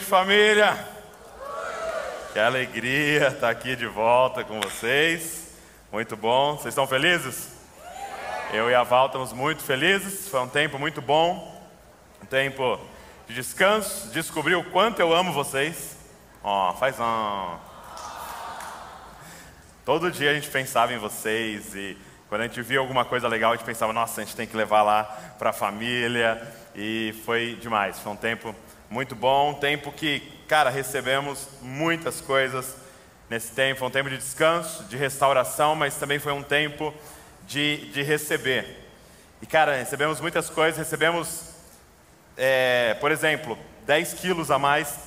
noite, família. Que alegria estar aqui de volta com vocês. Muito bom. Vocês estão felizes? Eu e a Val estamos muito felizes. Foi um tempo muito bom. Um tempo de descanso. Descobri o quanto eu amo vocês. Ó, oh, faz um. Todo dia a gente pensava em vocês e quando a gente via alguma coisa legal, a gente pensava, nossa, a gente tem que levar lá para a família. E foi demais. Foi um tempo muito bom, um tempo que, cara, recebemos muitas coisas nesse tempo. Foi um tempo de descanso, de restauração, mas também foi um tempo de, de receber. E, cara, recebemos muitas coisas. Recebemos, é, por exemplo, 10 quilos a mais.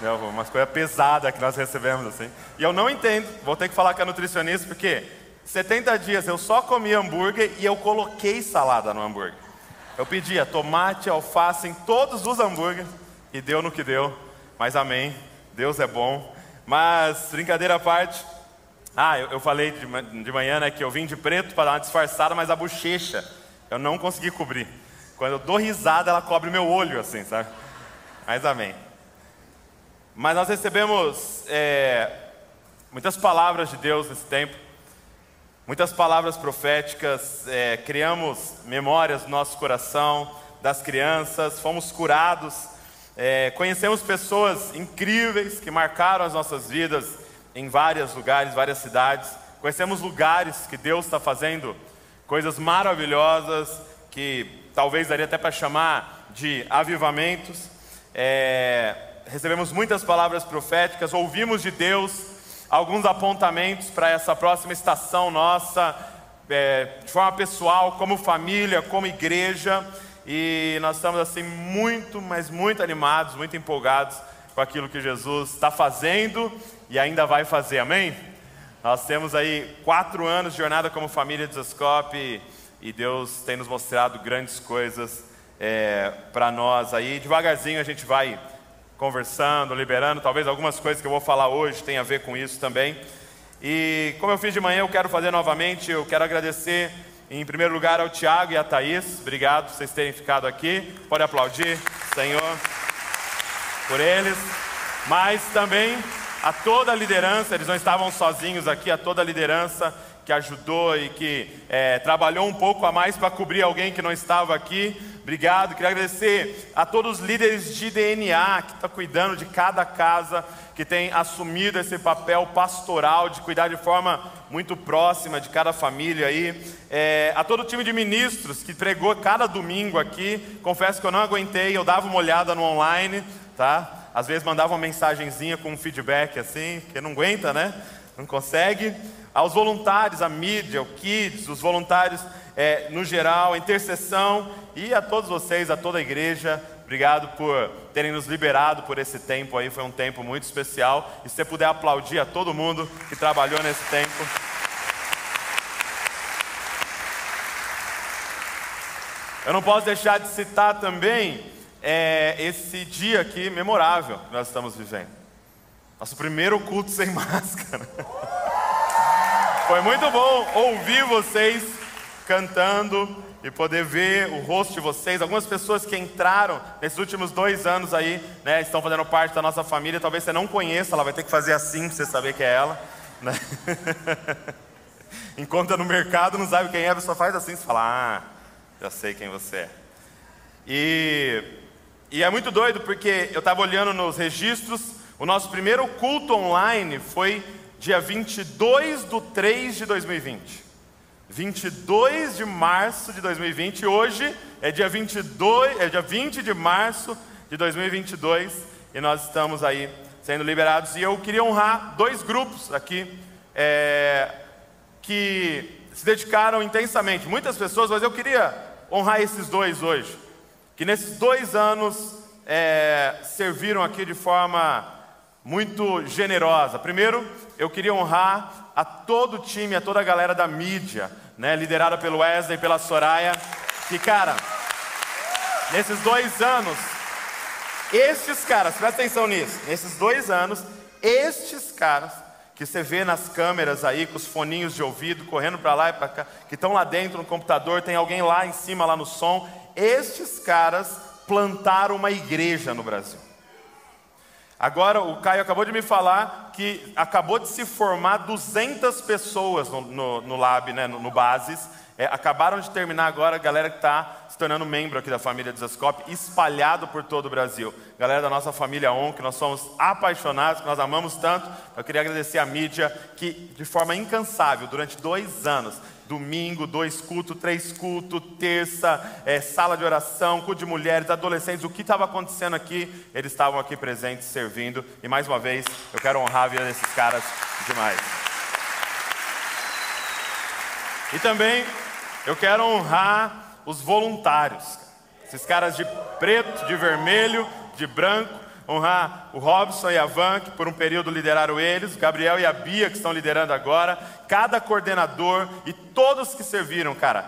Não, umas coisas pesadas que nós recebemos assim. E eu não entendo, vou ter que falar com a nutricionista, porque 70 dias eu só comi hambúrguer e eu coloquei salada no hambúrguer. Eu pedia tomate, alface em todos os hambúrgueres e deu no que deu. Mas amém, Deus é bom. Mas, brincadeira à parte, ah, eu, eu falei de, de manhã né, que eu vim de preto para dar uma disfarçada, mas a bochecha eu não consegui cobrir. Quando eu dou risada, ela cobre meu olho, assim, sabe? Mas amém. Mas nós recebemos é, muitas palavras de Deus nesse tempo. Muitas palavras proféticas, é, criamos memórias no nosso coração das crianças, fomos curados, é, conhecemos pessoas incríveis que marcaram as nossas vidas em vários lugares, várias cidades. Conhecemos lugares que Deus está fazendo coisas maravilhosas, que talvez daria até para chamar de avivamentos. É, recebemos muitas palavras proféticas, ouvimos de Deus alguns apontamentos para essa próxima estação nossa, é, de forma pessoal, como família, como igreja, e nós estamos assim muito, mas muito animados, muito empolgados com aquilo que Jesus está fazendo e ainda vai fazer, amém? Nós temos aí quatro anos de jornada como família de Zascope e Deus tem nos mostrado grandes coisas é, para nós aí. Devagarzinho a gente vai conversando, liberando. Talvez algumas coisas que eu vou falar hoje tenham a ver com isso também. E como eu fiz de manhã, eu quero fazer novamente. Eu quero agradecer, em primeiro lugar, ao Tiago e à Thaís. Obrigado por vocês terem ficado aqui. Pode aplaudir, Senhor, por eles. Mas também a toda a liderança, eles não estavam sozinhos aqui, a toda a liderança que ajudou e que é, trabalhou um pouco a mais para cobrir alguém que não estava aqui. Obrigado. Queria agradecer a todos os líderes de DNA que estão tá cuidando de cada casa, que tem assumido esse papel pastoral de cuidar de forma muito próxima de cada família aí. É, a todo o time de ministros que pregou cada domingo aqui. Confesso que eu não aguentei, eu dava uma olhada no online, tá? Às vezes mandava uma mensagenzinha com um feedback assim, que não aguenta, né? Não consegue aos voluntários, a mídia, o Kids, os voluntários é, no geral, a intercessão e a todos vocês, a toda a igreja. Obrigado por terem nos liberado por esse tempo aí, foi um tempo muito especial. E se você puder aplaudir a todo mundo que trabalhou nesse tempo. Eu não posso deixar de citar também é, esse dia aqui memorável que nós estamos vivendo. Nosso primeiro culto sem máscara. Foi muito bom ouvir vocês cantando e poder ver o rosto de vocês. Algumas pessoas que entraram nesses últimos dois anos aí, né, estão fazendo parte da nossa família. Talvez você não conheça, ela vai ter que fazer assim para você saber que é ela. Né? Encontra no mercado, não sabe quem é, pessoa faz assim, você fala, ah, já sei quem você é. E, e é muito doido porque eu estava olhando nos registros, o nosso primeiro culto online foi dia 22 de 3 de 2020. 22 de março de 2020, hoje é dia 22, é dia 20 de março de 2022 e nós estamos aí sendo liberados. E eu queria honrar dois grupos aqui é, que se dedicaram intensamente, muitas pessoas, mas eu queria honrar esses dois hoje, que nesses dois anos é, serviram aqui de forma muito generosa. Primeiro, eu queria honrar a todo o time, a toda a galera da mídia, né, liderada pelo Wesley e pela Soraya, que, cara, nesses dois anos, estes caras, presta atenção nisso, nesses dois anos, estes caras que você vê nas câmeras aí, com os foninhos de ouvido, correndo para lá e para cá, que estão lá dentro no computador, tem alguém lá em cima, lá no som, estes caras plantaram uma igreja no Brasil. Agora, o Caio acabou de me falar que acabou de se formar 200 pessoas no, no, no Lab, né, no, no Bases. É, acabaram de terminar agora a galera que está se tornando membro aqui da família Desascope, espalhado por todo o Brasil. Galera da nossa família ON, que nós somos apaixonados, que nós amamos tanto. Eu queria agradecer a mídia que, de forma incansável, durante dois anos, domingo, dois cultos, três cultos, terça, é, sala de oração, culto de mulheres, adolescentes, o que estava acontecendo aqui, eles estavam aqui presentes, servindo. E mais uma vez, eu quero honrar a vida desses caras demais. E também eu quero honrar os voluntários. Esses caras de preto, de vermelho, de branco, honrar o Robson e a Van, que por um período lideraram eles, o Gabriel e a Bia, que estão liderando agora, cada coordenador e todos que serviram, cara,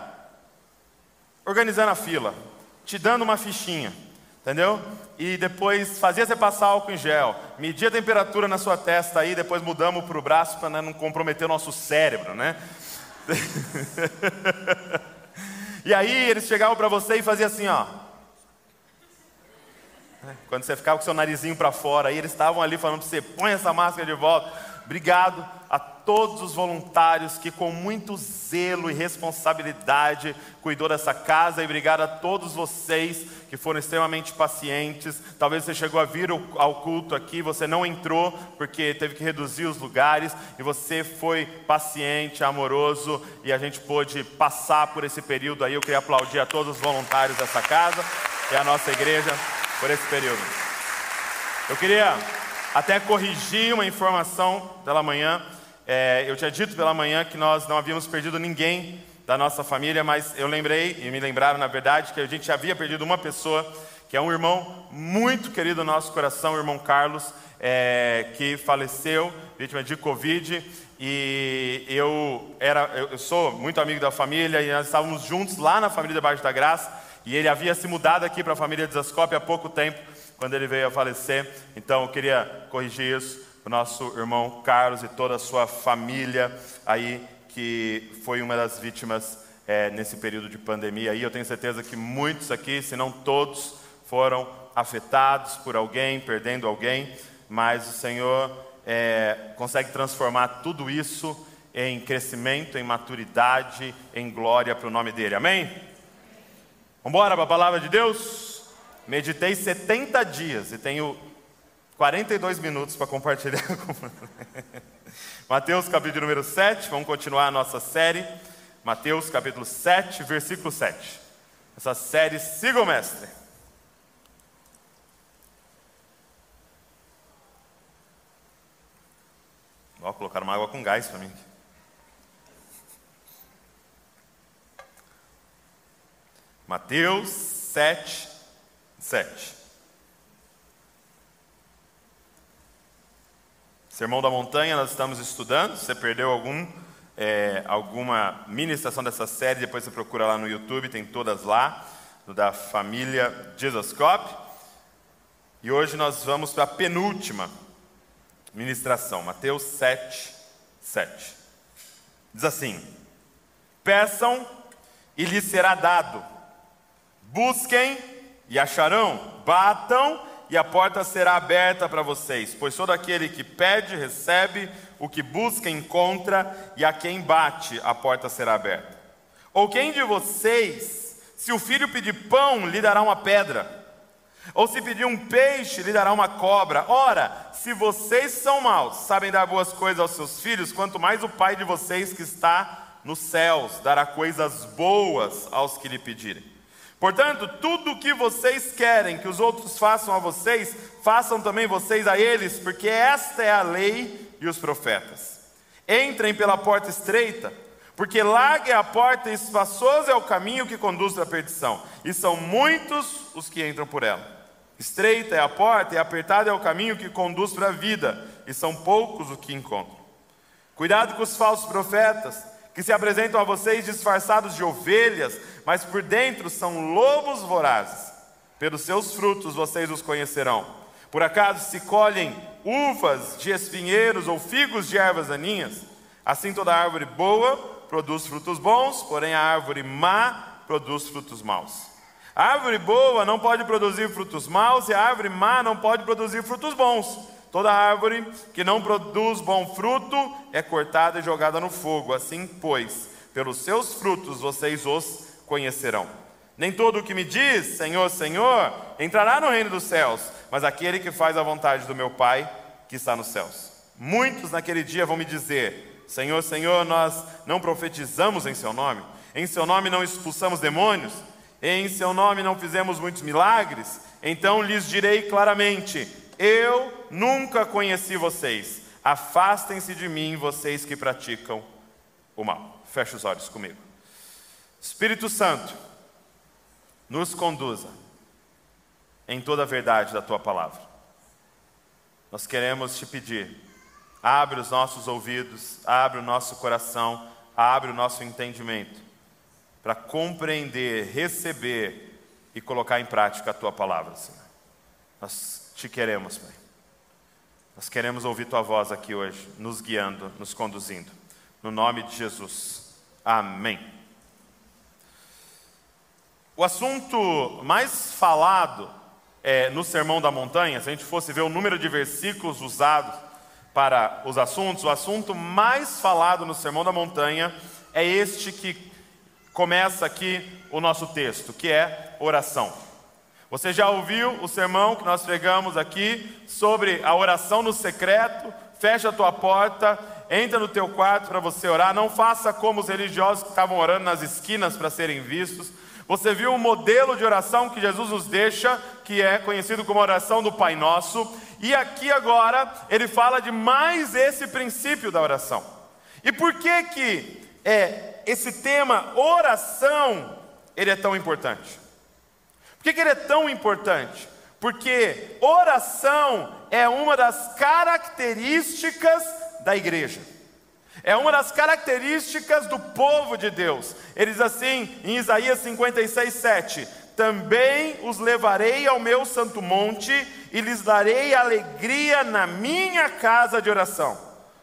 organizando a fila, te dando uma fichinha, entendeu? E depois fazia você passar álcool em gel, media a temperatura na sua testa aí, depois mudamos para o braço para né, não comprometer o nosso cérebro, né? E aí eles chegavam para você e faziam assim, ó. Quando você ficava com seu narizinho para fora, aí eles estavam ali falando para você: põe essa máscara de volta. Obrigado a todos os voluntários que, com muito zelo e responsabilidade, cuidou dessa casa, e obrigado a todos vocês que foram extremamente pacientes. Talvez você chegou a vir ao culto aqui, você não entrou porque teve que reduzir os lugares, e você foi paciente, amoroso, e a gente pôde passar por esse período aí. Eu queria aplaudir a todos os voluntários dessa casa e a nossa igreja por esse período. Eu queria até corrigir uma informação pela manhã. É, eu tinha dito pela manhã que nós não havíamos perdido ninguém da nossa família, mas eu lembrei, e me lembraram na verdade, que a gente havia perdido uma pessoa, que é um irmão muito querido no nosso coração, o irmão Carlos, é, que faleceu, vítima de Covid. E eu, era, eu sou muito amigo da família e nós estávamos juntos lá na família Debaixo da Graça. E ele havia se mudado aqui para a família Desascope há pouco tempo quando ele veio a falecer. Então eu queria corrigir isso, o nosso irmão Carlos e toda a sua família aí, que foi uma das vítimas é, nesse período de pandemia. E eu tenho certeza que muitos aqui, se não todos, foram afetados por alguém, perdendo alguém, mas o Senhor é, consegue transformar tudo isso em crescimento, em maturidade, em glória para o nome dele. Amém? Vamos embora para a palavra de Deus? Meditei 70 dias e tenho 42 minutos para compartilhar com Mateus capítulo número 7, vamos continuar a nossa série. Mateus capítulo 7, versículo 7. Essa série, siga o mestre. Ó, colocaram uma água com gás para mim. Mateus 7, 7. Sermão da Montanha, nós estamos estudando. Se você perdeu algum, é, alguma ministração dessa série, depois você procura lá no YouTube, tem todas lá, da família Jesus Cop. E hoje nós vamos para a penúltima ministração, Mateus 7, 7. Diz assim: Peçam e lhes será dado, busquem e acharão, batam e a porta será aberta para vocês, pois todo aquele que pede, recebe, o que busca, encontra, e a quem bate, a porta será aberta. Ou quem de vocês, se o filho pedir pão, lhe dará uma pedra? Ou se pedir um peixe, lhe dará uma cobra? Ora, se vocês são maus, sabem dar boas coisas aos seus filhos, quanto mais o Pai de vocês que está nos céus dará coisas boas aos que lhe pedirem. Portanto, tudo o que vocês querem que os outros façam a vocês, façam também vocês a eles, porque esta é a lei e os profetas. Entrem pela porta estreita, porque larga é a porta e espaçoso é o caminho que conduz à perdição, e são muitos os que entram por ela. Estreita é a porta e apertado é o caminho que conduz para a vida, e são poucos os que encontram. Cuidado com os falsos profetas que se apresentam a vocês disfarçados de ovelhas, mas por dentro são lobos vorazes. Pelos seus frutos vocês os conhecerão. Por acaso se colhem uvas de espinheiros ou figos de ervas daninhas? Assim toda árvore boa produz frutos bons, porém a árvore má produz frutos maus. A árvore boa não pode produzir frutos maus e a árvore má não pode produzir frutos bons. Toda árvore que não produz bom fruto é cortada e jogada no fogo. Assim, pois, pelos seus frutos vocês os conhecerão. Nem todo o que me diz, Senhor, Senhor, entrará no reino dos céus, mas aquele que faz a vontade do meu Pai que está nos céus. Muitos naquele dia vão me dizer: Senhor, Senhor, nós não profetizamos em Seu nome, em Seu nome não expulsamos demônios, em Seu nome não fizemos muitos milagres. Então lhes direi claramente: Eu nunca conheci vocês. Afastem-se de mim, vocês que praticam o mal. Feche os olhos comigo. Espírito Santo, nos conduza em toda a verdade da tua palavra. Nós queremos te pedir, abre os nossos ouvidos, abre o nosso coração, abre o nosso entendimento para compreender, receber e colocar em prática a tua palavra, Senhor. Nós te queremos, Pai. Nós queremos ouvir tua voz aqui hoje, nos guiando, nos conduzindo. No nome de Jesus. Amém. O assunto mais falado é, no Sermão da Montanha, se a gente fosse ver o número de versículos usados para os assuntos, o assunto mais falado no Sermão da Montanha é este que começa aqui o nosso texto, que é oração. Você já ouviu o sermão que nós pregamos aqui sobre a oração no secreto? Fecha a tua porta, entra no teu quarto para você orar. Não faça como os religiosos que estavam orando nas esquinas para serem vistos. Você viu o modelo de oração que Jesus nos deixa, que é conhecido como oração do Pai Nosso, e aqui agora ele fala de mais esse princípio da oração. E por que que é esse tema oração ele é tão importante? Por que, que ele é tão importante? Porque oração é uma das características da igreja. É uma das características do povo de Deus. Ele diz assim em Isaías 56, 7: Também os levarei ao meu santo monte e lhes darei alegria na minha casa de oração.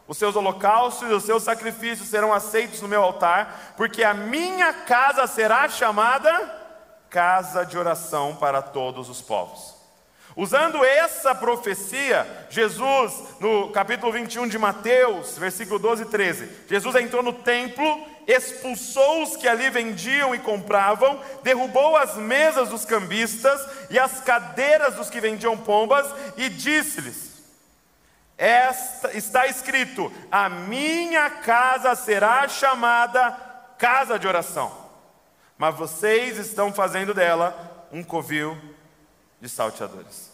Os seus holocaustos e os seus sacrifícios serão aceitos no meu altar, porque a minha casa será chamada casa de oração para todos os povos. Usando essa profecia, Jesus, no capítulo 21 de Mateus, versículo 12 e 13, Jesus entrou no templo, expulsou os que ali vendiam e compravam, derrubou as mesas dos cambistas e as cadeiras dos que vendiam pombas e disse-lhes: está escrito: a minha casa será chamada casa de oração, mas vocês estão fazendo dela um covil de salteadores.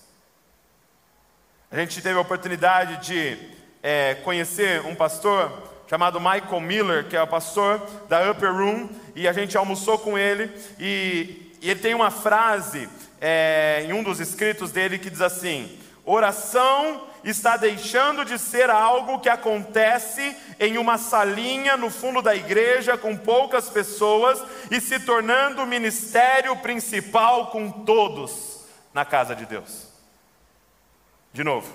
A gente teve a oportunidade de é, conhecer um pastor chamado Michael Miller, que é o pastor da Upper Room, e a gente almoçou com ele, e, e ele tem uma frase é, em um dos escritos dele que diz assim: oração está deixando de ser algo que acontece em uma salinha no fundo da igreja com poucas pessoas e se tornando o ministério principal com todos na casa de Deus. De novo,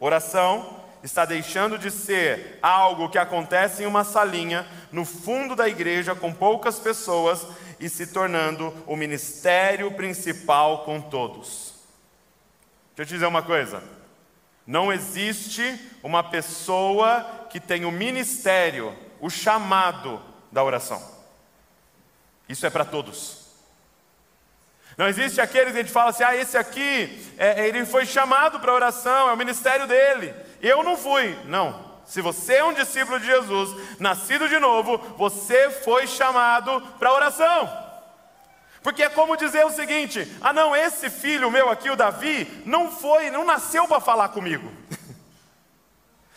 oração está deixando de ser algo que acontece em uma salinha no fundo da igreja com poucas pessoas e se tornando o ministério principal com todos. Deixa eu te dizer uma coisa. Não existe uma pessoa que tem o ministério, o chamado da oração. Isso é para todos. Não existe aqueles que a gente fala assim, ah, esse aqui, é, ele foi chamado para oração, é o ministério dele. Eu não fui. Não. Se você é um discípulo de Jesus, nascido de novo, você foi chamado para oração. Porque é como dizer o seguinte: ah, não, esse filho meu aqui, o Davi, não foi, não nasceu para falar comigo.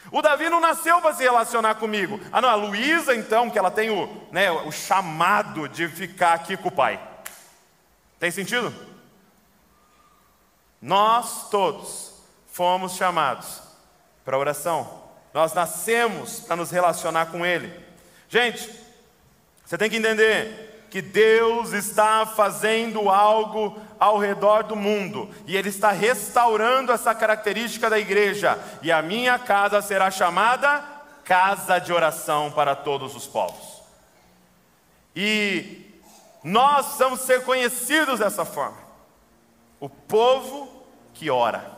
O Davi não nasceu para se relacionar comigo. Ah, não, a Luísa, então, que ela tem o, né, o chamado de ficar aqui com o pai. Tem sentido? Nós todos fomos chamados para oração. Nós nascemos para nos relacionar com Ele. Gente, você tem que entender que Deus está fazendo algo ao redor do mundo e Ele está restaurando essa característica da igreja. E a minha casa será chamada casa de oração para todos os povos. E Nós precisamos ser conhecidos dessa forma. O povo que ora.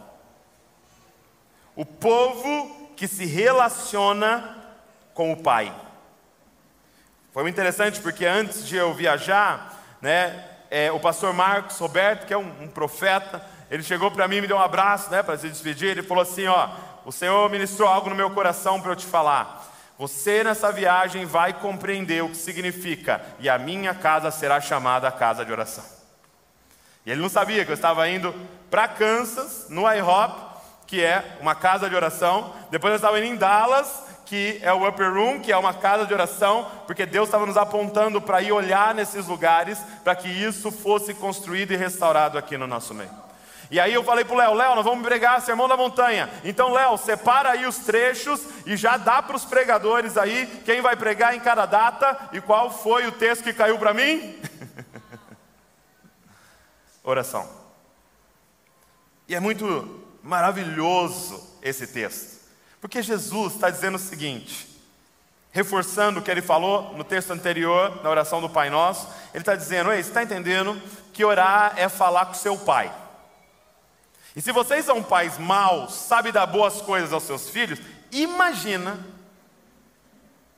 O povo que se relaciona com o Pai. Foi interessante porque antes de eu viajar, né, é, o pastor Marcos Roberto, que é um, um profeta, ele chegou para mim e me deu um abraço né, para se despedir. Ele falou assim: Ó, o Senhor ministrou algo no meu coração para eu te falar. Você nessa viagem vai compreender o que significa, e a minha casa será chamada casa de oração. E ele não sabia que eu estava indo para Kansas, no IHOP, que é uma casa de oração. Depois eu estava indo em Dallas, que é o Upper Room, que é uma casa de oração, porque Deus estava nos apontando para ir olhar nesses lugares, para que isso fosse construído e restaurado aqui no nosso meio. E aí eu falei para o Léo, Léo, nós vamos pregar Sermão da Montanha. Então, Léo, separa aí os trechos e já dá para os pregadores aí quem vai pregar em cada data e qual foi o texto que caiu para mim. Oração. E é muito maravilhoso esse texto, porque Jesus está dizendo o seguinte, reforçando o que ele falou no texto anterior, na oração do Pai Nosso, ele está dizendo: Ei, você está entendendo que orar é falar com seu pai. E se vocês são pais maus, sabem dar boas coisas aos seus filhos, imagina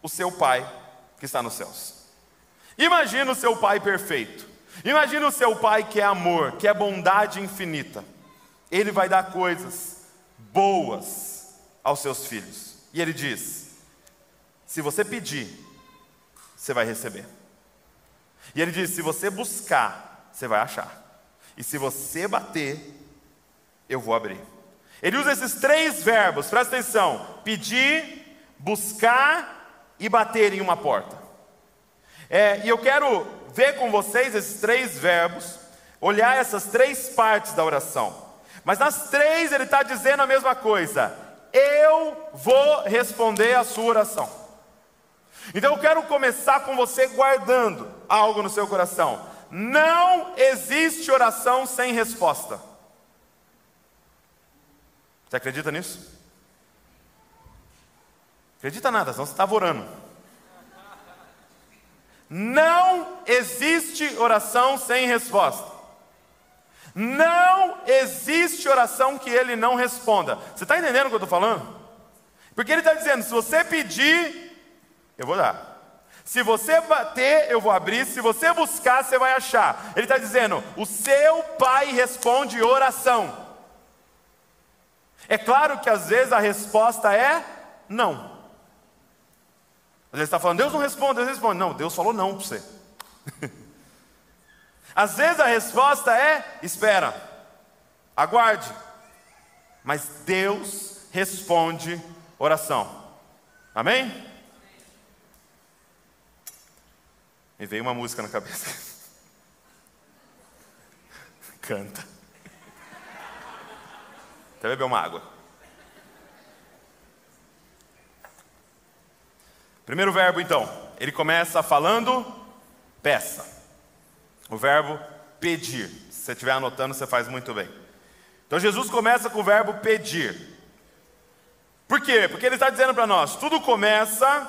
o seu pai que está nos céus. Imagina o seu pai perfeito. Imagina o seu pai que é amor, que é bondade infinita. Ele vai dar coisas boas aos seus filhos. E ele diz: se você pedir, você vai receber. E ele diz: se você buscar, você vai achar. E se você bater, eu vou abrir. Ele usa esses três verbos, presta atenção: pedir, buscar e bater em uma porta. É, e eu quero ver com vocês esses três verbos, olhar essas três partes da oração. Mas nas três ele está dizendo a mesma coisa: eu vou responder a sua oração. Então eu quero começar com você guardando algo no seu coração. Não existe oração sem resposta. Você acredita nisso? Acredita nada, senão você estava orando. Não existe oração sem resposta. Não existe oração que ele não responda. Você está entendendo o que eu estou falando? Porque ele está dizendo: se você pedir, eu vou dar. Se você bater, eu vou abrir. Se você buscar, você vai achar. Ele está dizendo: o seu pai responde oração. É claro que às vezes a resposta é não. Às vezes está falando, Deus não responde, Deus responde. Não, Deus falou não para você. às vezes a resposta é espera, aguarde. Mas Deus responde oração. Amém? Me veio uma música na cabeça. Canta. Até beber uma água. Primeiro verbo, então, ele começa falando peça. O verbo pedir. Se você estiver anotando, você faz muito bem. Então Jesus começa com o verbo pedir. Por quê? Porque ele está dizendo para nós: tudo começa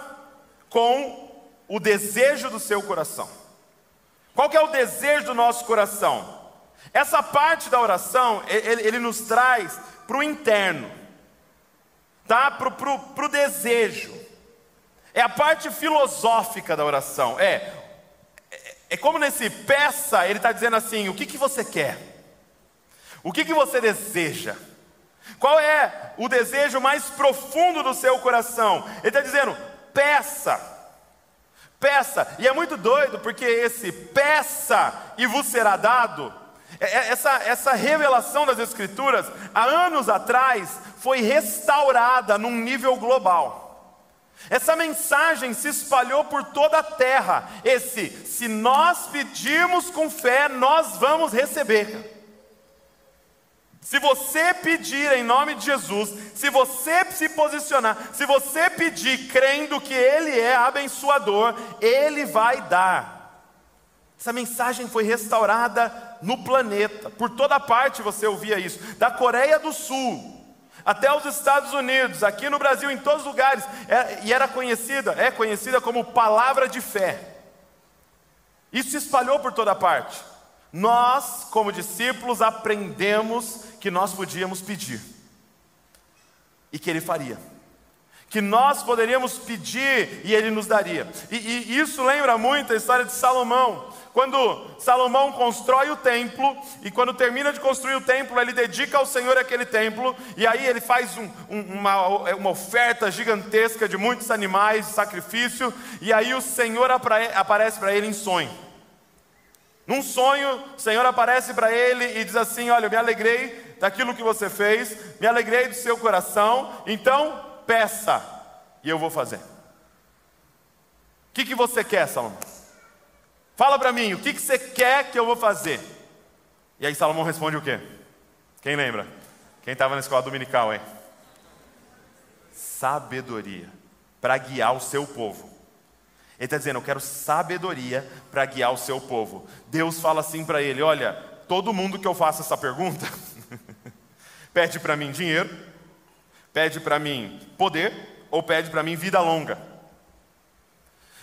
com o desejo do seu coração. Qual que é o desejo do nosso coração? Essa parte da oração, ele, ele nos traz para o interno, tá? para o desejo. É a parte filosófica da oração. É, é, é como nesse peça, ele está dizendo assim: o que, que você quer? O que, que você deseja? Qual é o desejo mais profundo do seu coração? Ele está dizendo: peça. Peça, e é muito doido porque esse peça e vos será dado essa, essa revelação das Escrituras, há anos atrás, foi restaurada num nível global. Essa mensagem se espalhou por toda a terra. Esse, se nós pedirmos com fé, nós vamos receber. Se você pedir em nome de Jesus, se você se posicionar, se você pedir crendo que Ele é abençoador, Ele vai dar. Essa mensagem foi restaurada no planeta, por toda parte você ouvia isso, da Coreia do Sul até os Estados Unidos, aqui no Brasil, em todos os lugares, é, e era conhecida, é conhecida como palavra de fé. Isso se espalhou por toda parte. Nós, como discípulos, aprendemos que nós podíamos pedir e que Ele faria. Que nós poderíamos pedir e Ele nos daria. E, e isso lembra muito a história de Salomão. Quando Salomão constrói o templo, e quando termina de construir o templo, ele dedica ao Senhor aquele templo, e aí ele faz um, um, uma, uma oferta gigantesca de muitos animais, sacrifício, e aí o Senhor aparece para ele em sonho. Num sonho, o Senhor aparece para ele e diz assim: Olha, eu me alegrei daquilo que você fez, me alegrei do seu coração, então peça e eu vou fazer. O que, que você quer, Salomão? Fala para mim, o que, que você quer que eu vou fazer? E aí Salomão responde o quê? Quem lembra? Quem estava na escola dominical, hein? Sabedoria para guiar o seu povo. Ele está dizendo: Eu quero sabedoria para guiar o seu povo. Deus fala assim para ele: Olha, todo mundo que eu faça essa pergunta, pede para mim dinheiro, pede para mim poder, ou pede para mim vida longa.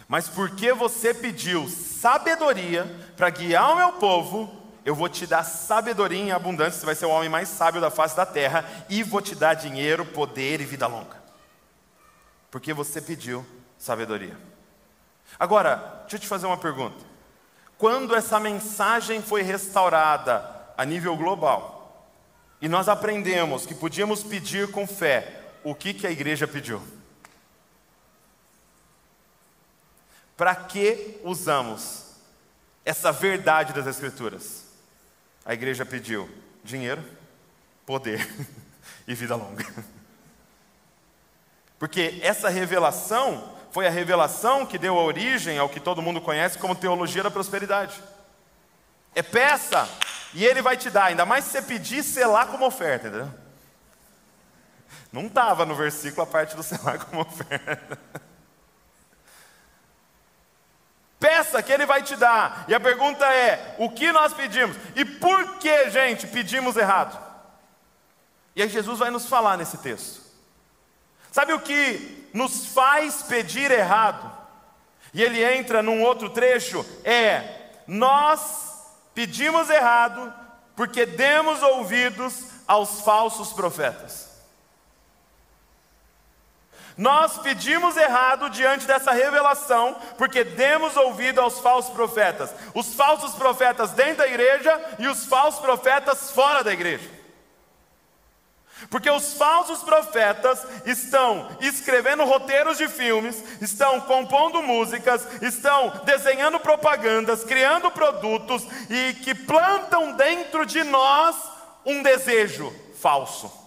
Mas porque você pediu sabedoria para guiar o meu povo, eu vou te dar sabedoria em abundância, você vai ser o homem mais sábio da face da terra, e vou te dar dinheiro, poder e vida longa. Porque você pediu sabedoria. Agora, deixa eu te fazer uma pergunta. Quando essa mensagem foi restaurada a nível global, e nós aprendemos que podíamos pedir com fé, o que, que a igreja pediu? Para que usamos essa verdade das Escrituras? A igreja pediu dinheiro, poder e vida longa. Porque essa revelação foi a revelação que deu origem ao que todo mundo conhece como teologia da prosperidade. É peça e ele vai te dar, ainda mais se você pedir selar como oferta, entendeu? Não estava no versículo a parte do selar como oferta. Peça que Ele vai te dar. E a pergunta é: o que nós pedimos? E por que, gente, pedimos errado? E aí Jesus vai nos falar nesse texto. Sabe o que nos faz pedir errado? E ele entra num outro trecho: é nós pedimos errado porque demos ouvidos aos falsos profetas. Nós pedimos errado diante dessa revelação, porque demos ouvido aos falsos profetas. Os falsos profetas dentro da igreja e os falsos profetas fora da igreja. Porque os falsos profetas estão escrevendo roteiros de filmes, estão compondo músicas, estão desenhando propagandas, criando produtos e que plantam dentro de nós um desejo falso.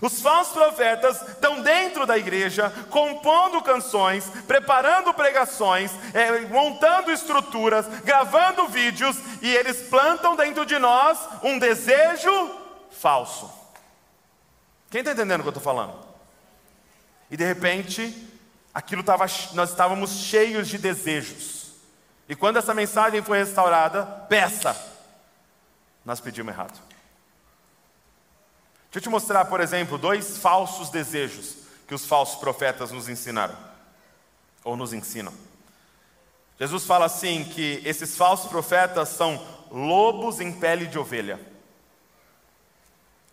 Os falsos profetas estão dentro da igreja, compondo canções, preparando pregações, é, montando estruturas, gravando vídeos, e eles plantam dentro de nós um desejo falso. Quem está entendendo o que eu estou falando? E de repente, aquilo tava, nós estávamos cheios de desejos. E quando essa mensagem foi restaurada, peça, nós pedimos errado. Deixa eu te mostrar, por exemplo, dois falsos desejos que os falsos profetas nos ensinaram, ou nos ensinam. Jesus fala assim: que esses falsos profetas são lobos em pele de ovelha.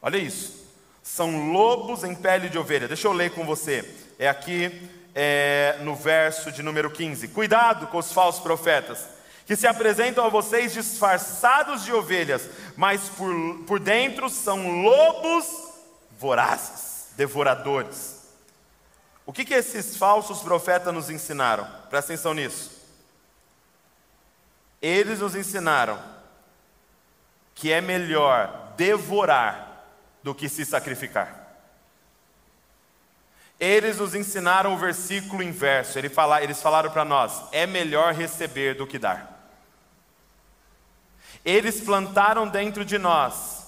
Olha isso. São lobos em pele de ovelha. Deixa eu ler com você. É aqui é, no verso de número 15. Cuidado com os falsos profetas que se apresentam a vocês disfarçados de ovelhas, mas por, por dentro são lobos vorazes, devoradores. O que, que esses falsos profetas nos ensinaram? Presta atenção nisso. Eles nos ensinaram que é melhor devorar do que se sacrificar. Eles nos ensinaram o versículo inverso. Eles falaram para nós: é melhor receber do que dar. Eles plantaram dentro de nós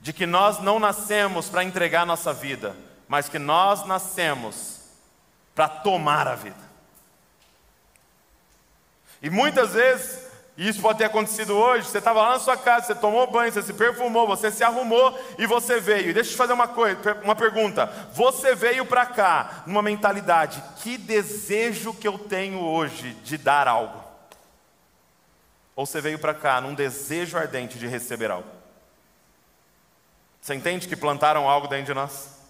de que nós não nascemos para entregar nossa vida, mas que nós nascemos para tomar a vida. E muitas vezes E isso pode ter acontecido hoje. Você estava lá na sua casa, você tomou banho, você se perfumou, você se arrumou e você veio. E deixa eu te fazer uma coisa, uma pergunta. Você veio para cá numa mentalidade: que desejo que eu tenho hoje de dar algo? Ou você veio para cá num desejo ardente de receber algo? Você entende que plantaram algo dentro de nós?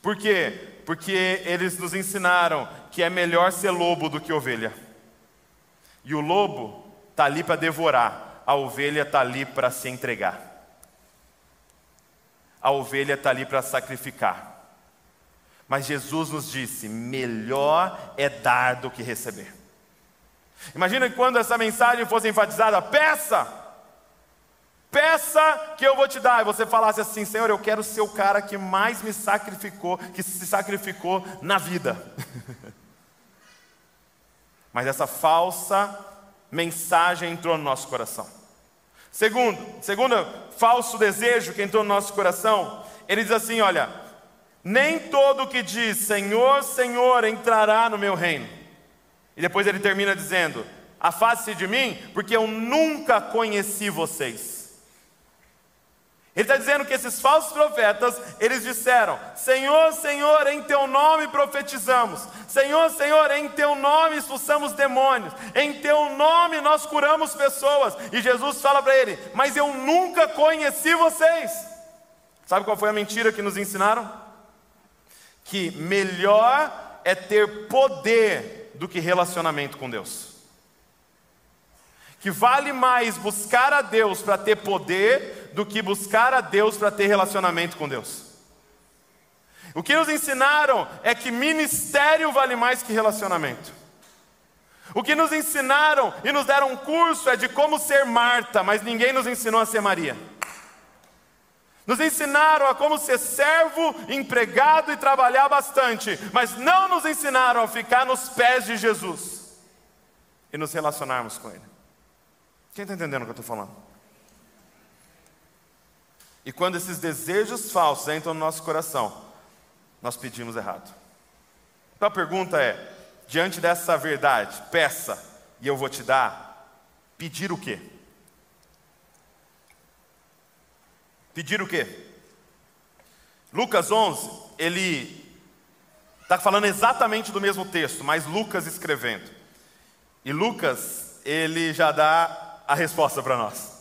Por quê? Porque eles nos ensinaram que é melhor ser lobo do que ovelha. E o lobo está ali para devorar, a ovelha está ali para se entregar. A ovelha está ali para sacrificar. Mas Jesus nos disse: melhor é dar do que receber. Imagina que quando essa mensagem fosse enfatizada, peça, peça que eu vou te dar. E você falasse assim: Senhor, eu quero ser o cara que mais me sacrificou, que se sacrificou na vida. Mas essa falsa mensagem entrou no nosso coração. Segundo, segundo falso desejo que entrou no nosso coração, ele diz assim: olha, nem todo que diz Senhor, Senhor entrará no meu reino. E depois ele termina dizendo: afaste-se de mim, porque eu nunca conheci vocês. Ele está dizendo que esses falsos profetas, eles disseram: Senhor, Senhor, em teu nome profetizamos, Senhor, Senhor, em teu nome expulsamos demônios, em teu nome nós curamos pessoas. E Jesus fala para ele: Mas eu nunca conheci vocês. Sabe qual foi a mentira que nos ensinaram? Que melhor é ter poder do que relacionamento com Deus. Que vale mais buscar a Deus para ter poder do que buscar a Deus para ter relacionamento com Deus. O que nos ensinaram é que ministério vale mais que relacionamento. O que nos ensinaram e nos deram um curso é de como ser Marta, mas ninguém nos ensinou a ser Maria. Nos ensinaram a como ser servo, empregado e trabalhar bastante, mas não nos ensinaram a ficar nos pés de Jesus e nos relacionarmos com Ele. Quem está entendendo o que eu estou falando? E quando esses desejos falsos entram no nosso coração, nós pedimos errado. Então a pergunta é: diante dessa verdade, peça e eu vou te dar, pedir o quê? Pedir o quê? Lucas 11, ele está falando exatamente do mesmo texto, mas Lucas escrevendo. E Lucas, ele já dá a resposta para nós.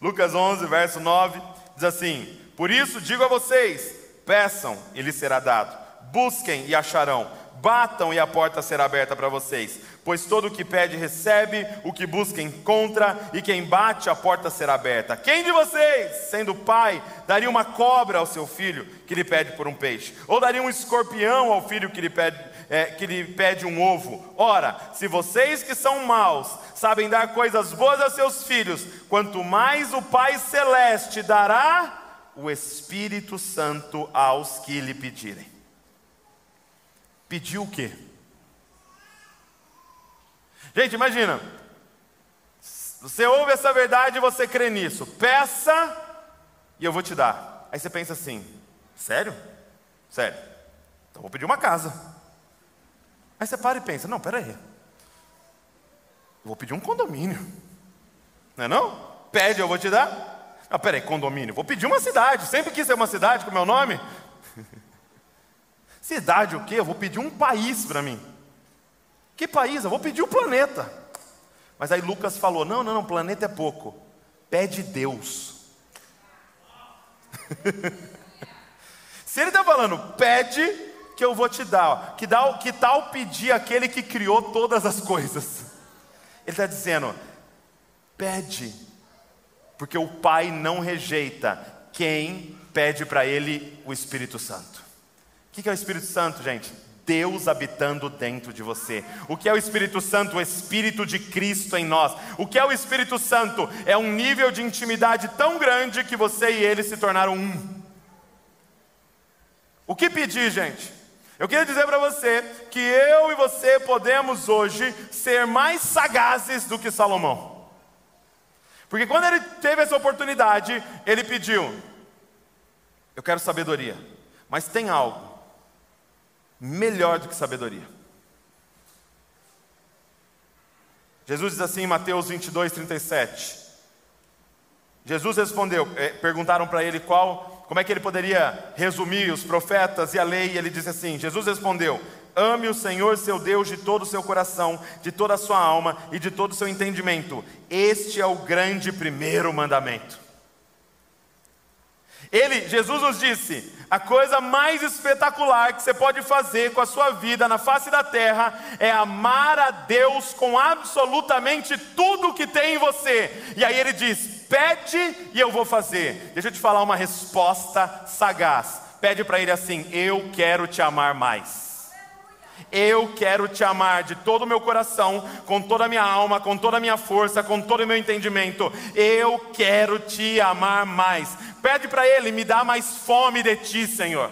Lucas 11, verso 9 diz assim: Por isso digo a vocês: peçam e lhes será dado, busquem e acharão, batam e a porta será aberta para vocês. Pois todo o que pede recebe, o que busca encontra, e quem bate a porta será aberta. Quem de vocês, sendo pai, daria uma cobra ao seu filho que lhe pede por um peixe? Ou daria um escorpião ao filho que lhe pede, é, que lhe pede um ovo? Ora, se vocês que são maus sabem dar coisas boas a seus filhos, quanto mais o Pai Celeste dará o Espírito Santo aos que lhe pedirem. Pediu o quê? Gente, imagina. Você ouve essa verdade e você crê nisso. Peça e eu vou te dar. Aí você pensa assim: sério? Sério. Então vou pedir uma casa. Aí você para e pensa: não, peraí. Eu vou pedir um condomínio. Não é não? Pede, eu vou te dar. Ah, peraí, condomínio. Vou pedir uma cidade. Sempre quis ser uma cidade com meu nome. cidade o quê? Eu vou pedir um país para mim. Que país? Eu vou pedir o planeta. Mas aí Lucas falou: não, não, não, planeta é pouco. Pede Deus. Se ele está falando, pede que eu vou te dar. Que, dá, que tal pedir aquele que criou todas as coisas? Ele está dizendo: pede, porque o Pai não rejeita quem pede para Ele o Espírito Santo. O que é o Espírito Santo, gente? Deus habitando dentro de você. O que é o Espírito Santo? O Espírito de Cristo em nós. O que é o Espírito Santo? É um nível de intimidade tão grande que você e ele se tornaram um. O que pedir, gente? Eu queria dizer para você que eu e você podemos hoje ser mais sagazes do que Salomão. Porque quando ele teve essa oportunidade, ele pediu: Eu quero sabedoria, mas tem algo melhor do que sabedoria. Jesus diz assim em Mateus 22, 37. Jesus respondeu, eh, perguntaram para ele qual, como é que ele poderia resumir os profetas e a lei, e ele disse assim: Jesus respondeu: Ame o Senhor seu Deus de todo o seu coração, de toda a sua alma e de todo o seu entendimento. Este é o grande primeiro mandamento. Ele, Jesus nos disse: a coisa mais espetacular que você pode fazer com a sua vida na face da terra é amar a Deus com absolutamente tudo que tem em você. E aí ele diz: pede e eu vou fazer. Deixa eu te falar uma resposta sagaz. Pede para ele assim: eu quero te amar mais. Eu quero te amar de todo o meu coração, com toda a minha alma, com toda a minha força, com todo o meu entendimento. Eu quero te amar mais. Pede para Ele, me dá mais fome de ti, Senhor.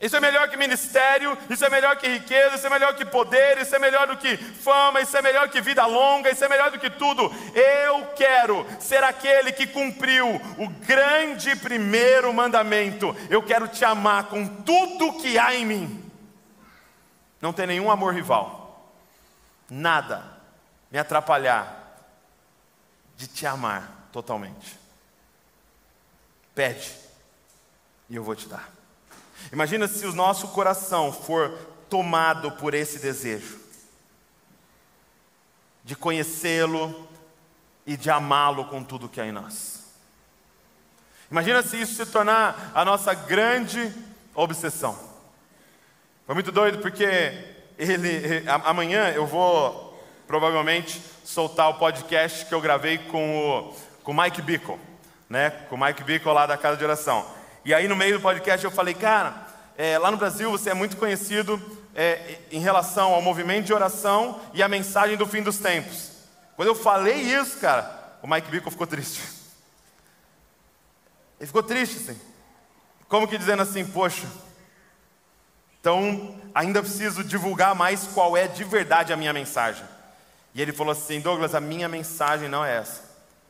Isso é melhor que ministério, isso é melhor que riqueza, isso é melhor que poder, isso é melhor do que fama, isso é melhor que vida longa, isso é melhor do que tudo. Eu quero ser aquele que cumpriu o grande primeiro mandamento. Eu quero te amar com tudo que há em mim não ter nenhum amor rival, nada me atrapalhar de te amar totalmente. Pede e eu vou te dar. Imagina se o nosso coração for tomado por esse desejo de conhecê-lo e de amá-lo com tudo que há em nós. Imagina se isso se tornar a nossa grande obsessão. Foi muito doido porque ele, amanhã eu vou provavelmente soltar o podcast que eu gravei com o, com Mike Bickle, né? Com o Mike Bickle lá da Casa de Oração. E aí no meio do podcast eu falei, cara, é, lá no Brasil você é muito conhecido é, em relação ao movimento de oração e a mensagem do fim dos tempos. Quando eu falei isso, cara, o Mike Bickle ficou triste. Ele ficou triste, assim. Como que dizendo assim, poxa, então, ainda preciso divulgar mais qual é de verdade a minha mensagem. E ele falou assim: Douglas, a minha mensagem não é essa.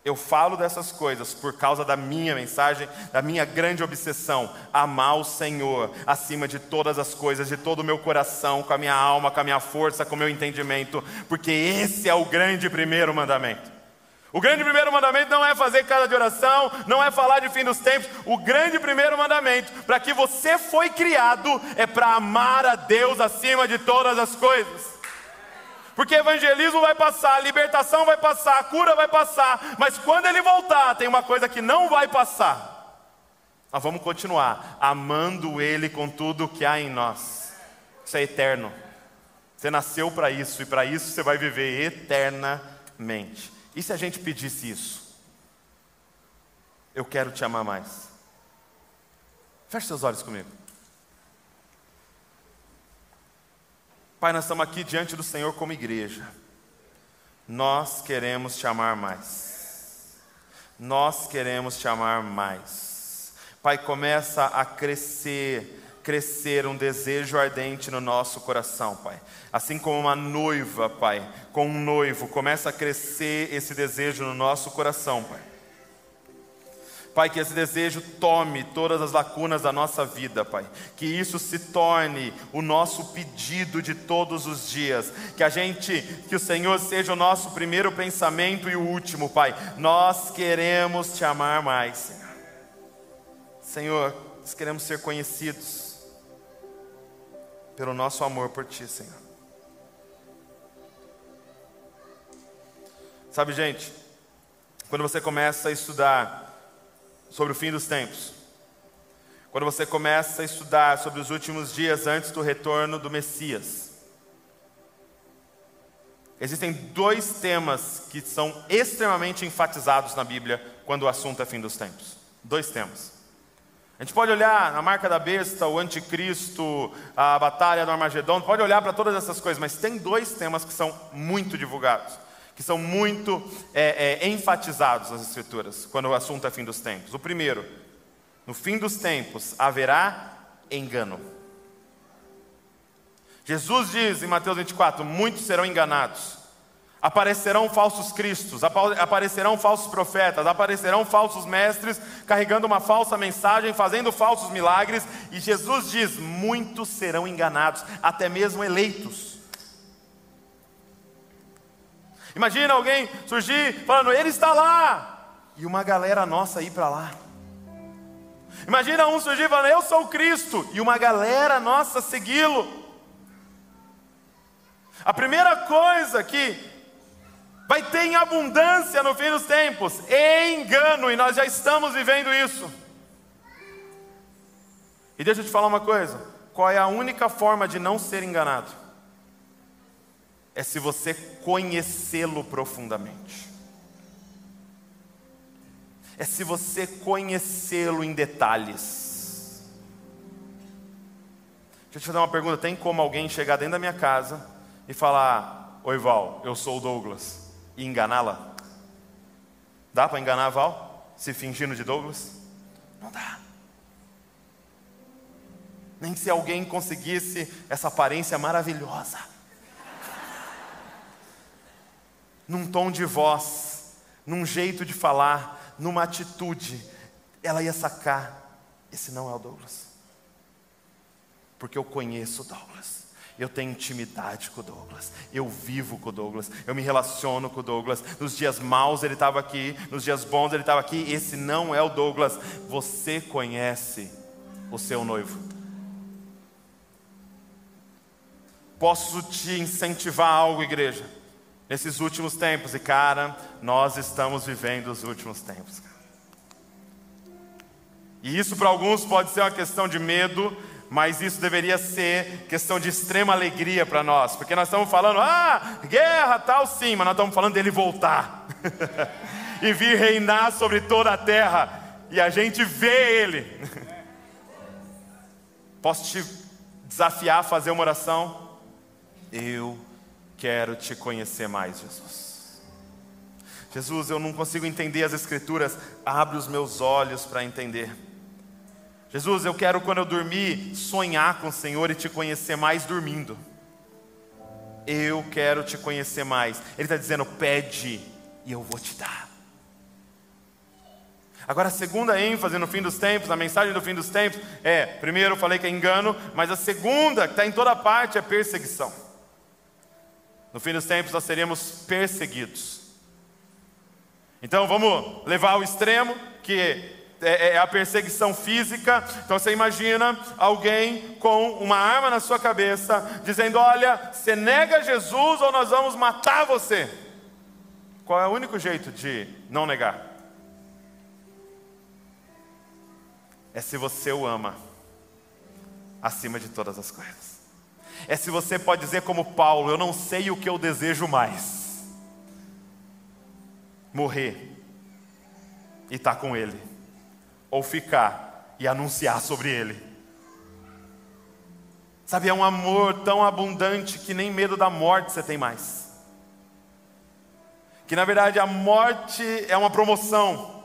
Eu falo dessas coisas por causa da minha mensagem, da minha grande obsessão, amar o Senhor acima de todas as coisas, de todo o meu coração, com a minha alma, com a minha força, com o meu entendimento, porque esse é o grande primeiro mandamento. O grande primeiro mandamento não é fazer casa de oração, não é falar de fim dos tempos. O grande primeiro mandamento, para que você foi criado, é para amar a Deus acima de todas as coisas. Porque evangelismo vai passar, libertação vai passar, cura vai passar, mas quando ele voltar, tem uma coisa que não vai passar. Nós vamos continuar amando Ele com tudo que há em nós. Isso é eterno. Você nasceu para isso e para isso você vai viver eternamente. E se a gente pedisse isso? Eu quero te amar mais. Feche seus olhos comigo. Pai, nós estamos aqui diante do Senhor como igreja. Nós queremos te amar mais. Nós queremos te amar mais. Pai, começa a crescer crescer um desejo ardente no nosso coração, Pai. Assim como uma noiva, Pai, com um noivo, começa a crescer esse desejo no nosso coração, Pai. Pai, que esse desejo tome todas as lacunas da nossa vida, Pai. Que isso se torne o nosso pedido de todos os dias. Que a gente, que o Senhor seja o nosso primeiro pensamento e o último, Pai. Nós queremos te amar mais, Senhor. Senhor, nós queremos ser conhecidos pelo nosso amor por Ti, Senhor. Sabe, gente, quando você começa a estudar sobre o fim dos tempos, quando você começa a estudar sobre os últimos dias antes do retorno do Messias, existem dois temas que são extremamente enfatizados na Bíblia quando o assunto é fim dos tempos. Dois temas. A gente pode olhar a marca da besta, o anticristo, a batalha do Armagedon, pode olhar para todas essas coisas, mas tem dois temas que são muito divulgados, que são muito é, é, enfatizados nas Escrituras, quando o assunto é fim dos tempos. O primeiro, no fim dos tempos haverá engano. Jesus diz em Mateus 24: muitos serão enganados. Aparecerão falsos cristos, aparecerão falsos profetas, aparecerão falsos mestres carregando uma falsa mensagem, fazendo falsos milagres, e Jesus diz: muitos serão enganados, até mesmo eleitos. Imagina alguém surgir falando, ele está lá, e uma galera nossa ir para lá. Imagina um surgir falando, eu sou Cristo, e uma galera nossa segui-lo. A primeira coisa que vai ter em abundância no fim dos tempos é engano, e nós já estamos vivendo isso. E deixa eu te falar uma coisa: qual é a única forma de não ser enganado? É se você conhecê-lo profundamente. É se você conhecê-lo em detalhes. Deixa eu te fazer uma pergunta: tem como alguém chegar dentro da minha casa e falar: Oi, Val, eu sou o Douglas, e enganá-la? Dá para enganar a Val? Se fingindo de Douglas? Não dá. Nem se alguém conseguisse essa aparência maravilhosa, num tom de voz, num jeito de falar, numa atitude, ela ia sacar: esse não é o Douglas, porque eu conheço o Douglas. Eu tenho intimidade com o Douglas. Eu vivo com o Douglas. Eu me relaciono com o Douglas. Nos dias maus ele estava aqui. Nos dias bons ele estava aqui. Esse não é o Douglas. Você conhece o seu noivo. Posso te incentivar algo, igreja? Nesses últimos tempos. E cara, nós estamos vivendo os últimos tempos. E isso para alguns pode ser uma questão de medo mas isso deveria ser questão de extrema alegria para nós, porque nós estamos falando, ah, guerra, tal, sim, mas nós estamos falando dele voltar e vir reinar sobre toda a terra, e a gente vê ele. Posso te desafiar a fazer uma oração? Eu quero te conhecer mais, Jesus. Jesus, eu não consigo entender as Escrituras, abre os meus olhos para entender. Jesus, eu quero quando eu dormir sonhar com o Senhor e te conhecer mais dormindo. Eu quero te conhecer mais. Ele está dizendo: pede e eu vou te dar. Agora, a segunda ênfase no fim dos tempos, a mensagem do fim dos tempos, é: primeiro eu falei que é engano, mas a segunda, que está em toda parte, é perseguição. No fim dos tempos nós seremos perseguidos. Então vamos levar ao extremo que é, é, a perseguição física. Então você imagina alguém com uma arma na sua cabeça, dizendo: Olha, você nega Jesus ou nós vamos matar você. Qual é o único jeito de não negar? É se você o ama acima de todas as coisas. É se você pode dizer, como Paulo: Eu não sei o que eu desejo mais. Morrer e estar tá com Ele ou ficar e anunciar sobre ele. Sabe, é um amor tão abundante que nem medo da morte você tem mais. Que na verdade a morte é uma promoção.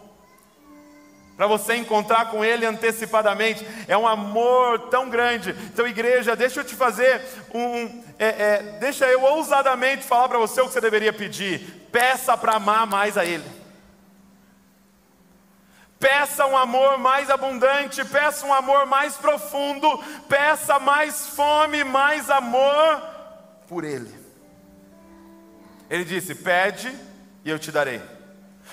Para você encontrar com Ele antecipadamente, é um amor tão grande. Então, igreja, deixa eu te fazer um. É, é, deixa eu ousadamente falar para você o que você deveria pedir. Peça para amar mais a Ele. Peça um amor mais abundante, peça um amor mais profundo, peça mais fome, mais amor por Ele. Ele disse: Pede e eu te darei.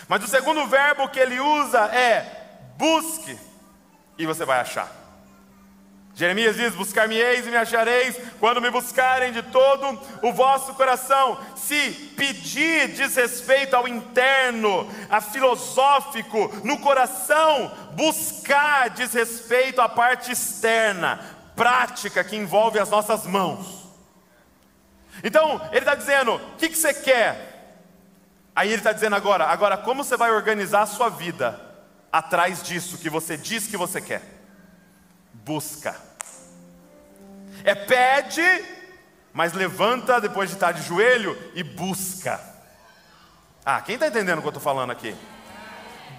Mas o segundo verbo que ele usa é busque e você vai achar. Jeremias diz: Buscar-me-eis e me achareis, quando me buscarem de todo o vosso coração. Se pedir diz respeito ao interno, a filosófico, no coração, buscar diz respeito à parte externa, prática, que envolve as nossas mãos. Então, ele está dizendo: o que, que você quer? Aí ele está dizendo agora: agora, como você vai organizar a sua vida atrás disso que você diz que você quer? Busca é pede, mas levanta depois de estar de joelho e busca. Ah, quem está entendendo o que eu estou falando aqui?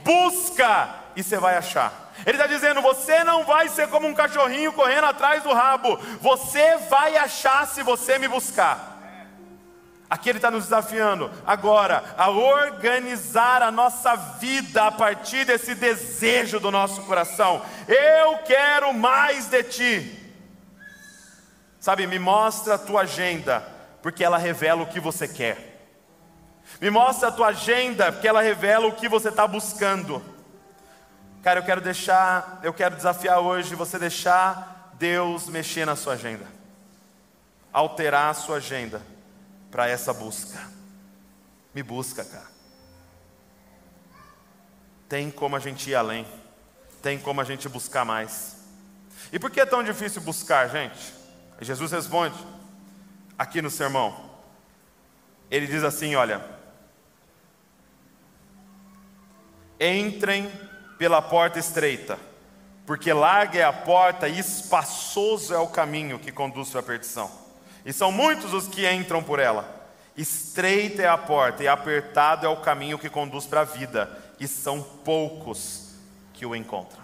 Busca e você vai achar. Ele está dizendo: você não vai ser como um cachorrinho correndo atrás do rabo, você vai achar se você me buscar. Aqui ele está nos desafiando agora a organizar a nossa vida a partir desse desejo do nosso coração. Eu quero mais de ti. Sabe, me mostra a tua agenda, porque ela revela o que você quer. Me mostra a tua agenda, porque ela revela o que você está buscando. Cara, eu quero deixar, eu quero desafiar hoje você deixar Deus mexer na sua agenda, alterar a sua agenda para essa busca. Me busca, cara. Tem como a gente ir além, tem como a gente buscar mais. E por que é tão difícil buscar, gente? Jesus responde aqui no sermão. Ele diz assim: Olha, entrem pela porta estreita, porque larga é a porta e espaçoso é o caminho que conduz a perdição. E são muitos os que entram por ela. Estreita é a porta e apertado é o caminho que conduz para a vida, e são poucos que o encontram.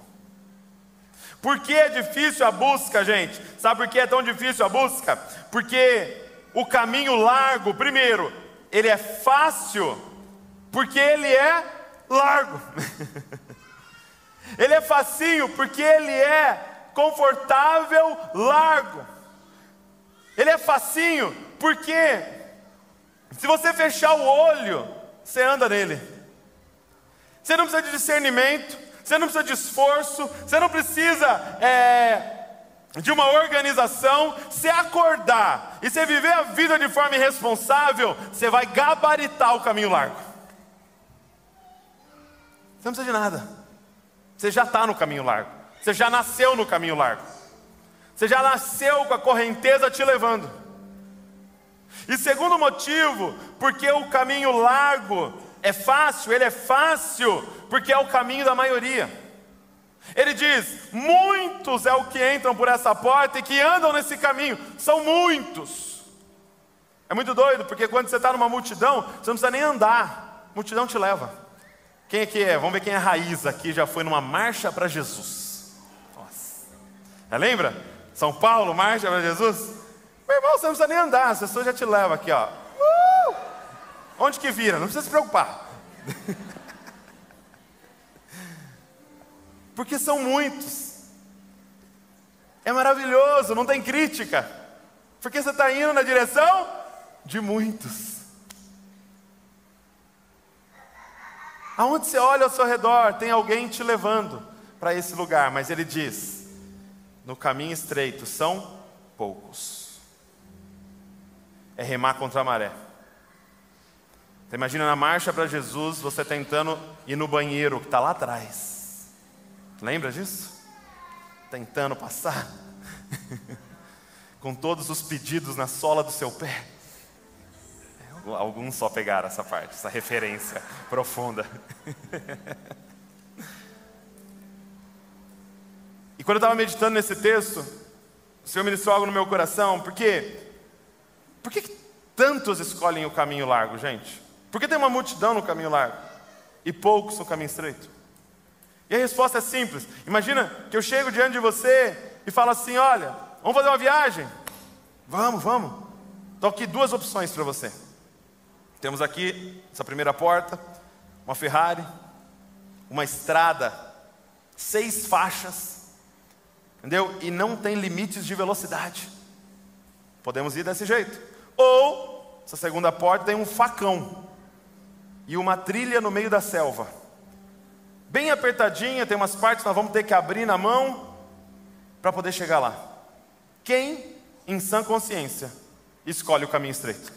Por que é difícil a busca, gente? Sabe por que é tão difícil a busca? Porque o caminho largo, primeiro, ele é fácil, porque ele é largo. ele é facinho, porque ele é confortável, largo. Ele é facinho, porque se você fechar o olho, você anda nele. Você não precisa de discernimento, você não precisa de esforço, você não precisa é, de uma organização. Se acordar e você viver a vida de forma irresponsável, você vai gabaritar o caminho largo. Você não precisa de nada. Você já está no caminho largo. Você já nasceu no caminho largo. Você já nasceu com a correnteza te levando. E segundo motivo, porque o caminho largo é fácil, ele é fácil porque é o caminho da maioria. Ele diz: muitos é o que entram por essa porta e que andam nesse caminho, são muitos. É muito doido, porque quando você está numa multidão, você não precisa nem andar, a multidão te leva. Quem é que é? Vamos ver quem é a raiz aqui, já foi numa marcha para Jesus. Nossa. Já lembra? São Paulo, marcha para Jesus? Meu irmão, você não precisa nem andar, as pessoas já te levam aqui, ó. Onde que vira? Não precisa se preocupar. Porque são muitos. É maravilhoso, não tem crítica. Porque você está indo na direção de muitos. Aonde você olha ao seu redor, tem alguém te levando para esse lugar, mas ele diz: no caminho estreito são poucos. É remar contra a maré. Você imagina na marcha para Jesus, você tentando ir no banheiro que está lá atrás. Lembra disso? Tentando passar. Com todos os pedidos na sola do seu pé. Alguns só pegaram essa parte, essa referência profunda. e quando eu estava meditando nesse texto, o Senhor ministrou algo no meu coração, porque por que tantos escolhem o caminho largo, gente? Por que tem uma multidão no caminho largo e poucos no caminho estreito? E a resposta é simples. Imagina que eu chego diante de você e falo assim: olha, vamos fazer uma viagem? Vamos, vamos. Estou aqui duas opções para você. Temos aqui essa primeira porta, uma Ferrari, uma estrada, seis faixas, entendeu? E não tem limites de velocidade. Podemos ir desse jeito. Ou, essa segunda porta tem um facão e uma trilha no meio da selva. Bem apertadinha, tem umas partes que nós vamos ter que abrir na mão para poder chegar lá. Quem, em sã consciência, escolhe o caminho estreito?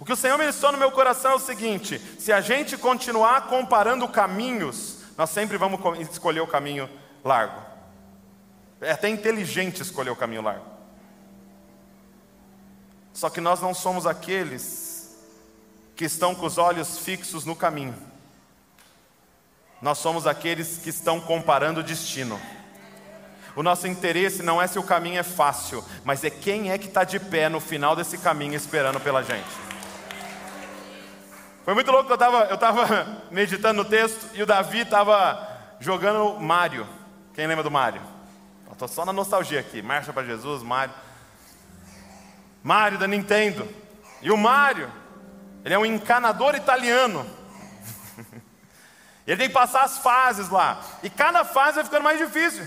O que o Senhor ministrou no meu coração é o seguinte: se a gente continuar comparando caminhos, nós sempre vamos escolher o caminho largo. É até inteligente escolher o caminho largo. Só que nós não somos aqueles que estão com os olhos fixos no caminho. Nós somos aqueles que estão comparando o destino. O nosso interesse não é se o caminho é fácil, mas é quem é que está de pé no final desse caminho esperando pela gente. Foi muito louco, eu estava eu tava meditando no texto e o Davi estava jogando Mario. Quem lembra do Mario? Estou só na nostalgia aqui. Marcha para Jesus, Mario. Mario da Nintendo. E o Mario, ele é um encanador italiano. Ele tem que passar as fases lá. E cada fase vai ficando mais difícil.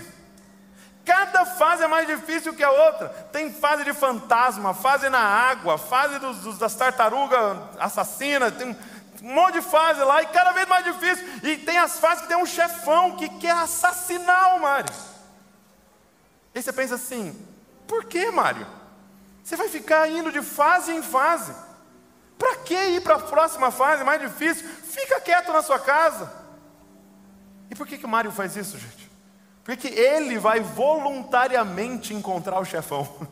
Cada fase é mais difícil que a outra. Tem fase de fantasma, fase na água, fase dos, dos, das tartarugas assassinas, tem um monte de fase lá e cada vez mais difícil. E tem as fases que tem um chefão que quer assassinar o Mário. E você pensa assim: por que, Mário? Você vai ficar indo de fase em fase. Para que ir para a próxima fase mais difícil? Fica quieto na sua casa. E por que, que o Mário faz isso, gente? Porque ele vai voluntariamente encontrar o chefão.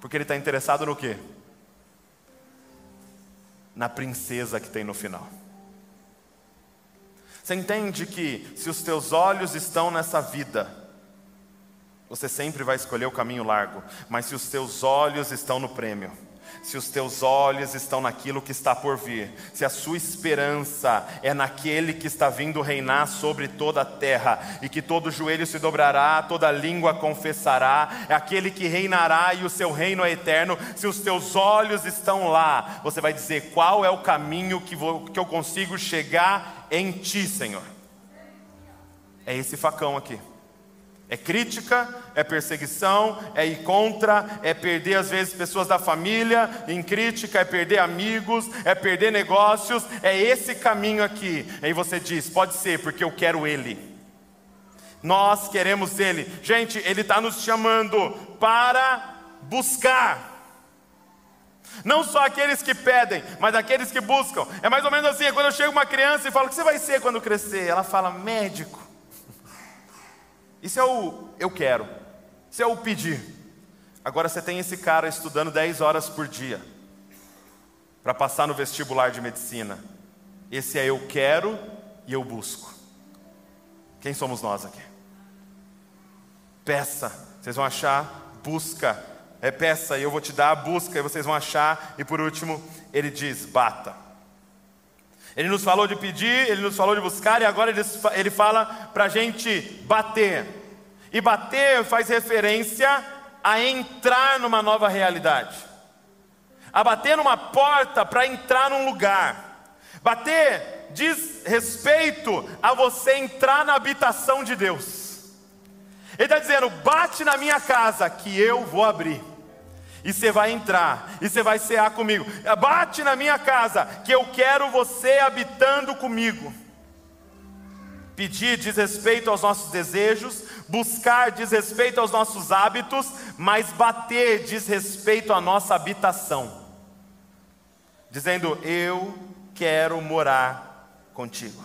Porque ele está interessado no quê? Na princesa que tem no final. Você entende que se os teus olhos estão nessa vida, você sempre vai escolher o caminho largo, mas se os teus olhos estão no prêmio, se os teus olhos estão naquilo que está por vir, se a sua esperança é naquele que está vindo reinar sobre toda a terra, e que todo joelho se dobrará, toda língua confessará, é aquele que reinará e o seu reino é eterno, se os teus olhos estão lá, você vai dizer: qual é o caminho que, vou, que eu consigo chegar em Ti, Senhor? É esse facão aqui. É crítica, é perseguição, é ir contra, é perder às vezes pessoas da família, em crítica, é perder amigos, é perder negócios, é esse caminho aqui. Aí você diz: pode ser, porque eu quero Ele. Nós queremos Ele. Gente, Ele está nos chamando para buscar. Não só aqueles que pedem, mas aqueles que buscam. É mais ou menos assim: é quando eu chego uma criança e falo: O que você vai ser quando crescer? Ela fala: Médico. Isso é o eu quero. Isso é o pedir. Agora você tem esse cara estudando 10 horas por dia para passar no vestibular de medicina. Esse é eu quero e eu busco. Quem somos nós aqui? Peça, vocês vão achar, busca. É peça e eu vou te dar, busca e vocês vão achar. E por último, ele diz: bata. Ele nos falou de pedir, ele nos falou de buscar, e agora ele, fala para a gente bater. E bater faz referência a entrar numa nova realidade, a bater numa porta para entrar num lugar. Bater diz respeito a você entrar na habitação de Deus. Ele está dizendo: bate na minha casa que eu vou abrir e você vai entrar, e você vai cear comigo. Bate na minha casa, que eu quero você habitando comigo. Pedir diz respeito aos nossos desejos, buscar diz respeito aos nossos hábitos, mas bater diz respeito à nossa habitação. Dizendo: Eu quero morar contigo.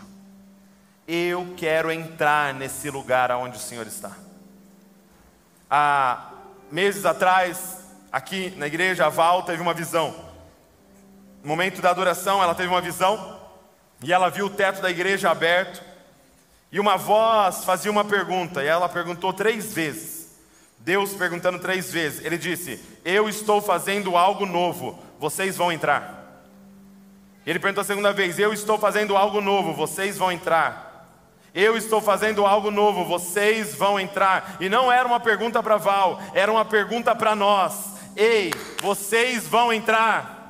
Eu quero entrar nesse lugar onde o Senhor está. Há meses atrás, aqui na igreja, a Val teve uma visão. No momento da adoração, ela teve uma visão e ela viu o teto da igreja aberto. E uma voz fazia uma pergunta, e ela perguntou três vezes. Deus perguntando três vezes. Ele disse: Eu estou fazendo algo novo, vocês vão entrar. Ele perguntou a segunda vez: Eu estou fazendo algo novo, vocês vão entrar. Eu estou fazendo algo novo, vocês vão entrar. E não era uma pergunta para Val, era uma pergunta para nós. Ei, vocês vão entrar.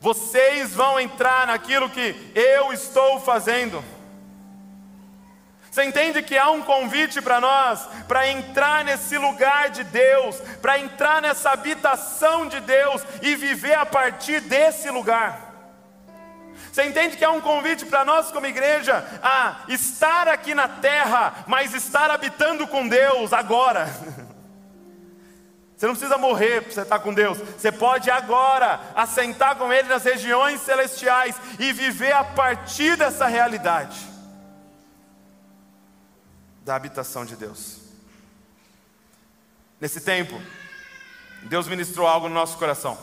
Vocês vão entrar naquilo que eu estou fazendo. Você entende que há um convite para nós, para entrar nesse lugar de Deus, para entrar nessa habitação de Deus e viver a partir desse lugar. Você entende que há um convite para nós, como igreja, a estar aqui na terra, mas estar habitando com Deus agora. Você não precisa morrer para você estar com Deus. Você pode agora assentar com Ele nas regiões celestiais e viver a partir dessa realidade da habitação de Deus. Nesse tempo, Deus ministrou algo no nosso coração.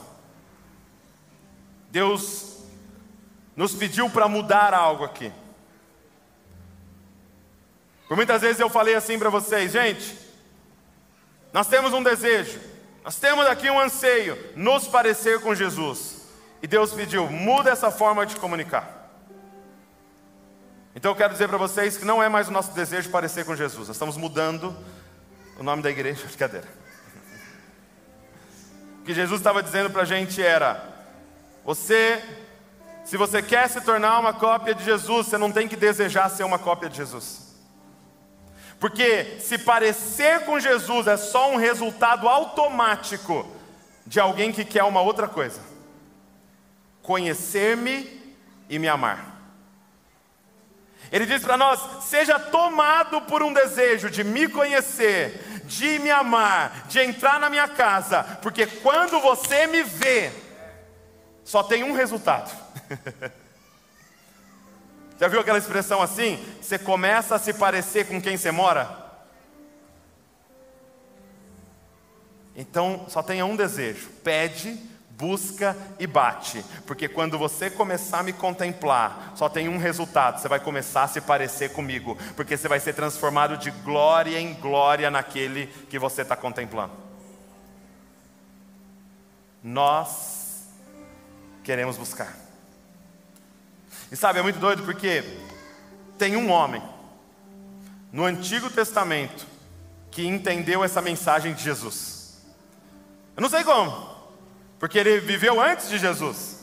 Deus nos pediu para mudar algo aqui. Por muitas vezes eu falei assim para vocês, gente, nós temos um desejo, nós temos aqui um anseio, nos parecer com Jesus. E Deus pediu, muda essa forma de comunicar. Então eu quero dizer para vocês que não é mais o nosso desejo parecer com Jesus, nós estamos mudando o nome da igreja, brincadeira. O que Jesus estava dizendo para a gente era: você Se você quer se tornar uma cópia de Jesus, você não tem que desejar ser uma cópia de Jesus. Porque se parecer com Jesus é só um resultado automático de alguém que quer uma outra coisa: conhecer-me e me amar. Ele diz para nós: seja tomado por um desejo de me conhecer, de me amar, de entrar na minha casa, porque quando você me vê, só tem um resultado. Já viu aquela expressão assim? Você começa a se parecer com quem você mora? Então só tenha um desejo: pede, busca e bate, porque quando você começar a me contemplar, só tem um resultado: você vai começar a se parecer comigo, porque você vai ser transformado de glória em glória naquele que você está contemplando. Nós queremos buscar. E sabe, é muito doido porque tem um homem no Antigo Testamento que entendeu essa mensagem de Jesus. Eu não sei como, porque ele viveu antes de Jesus.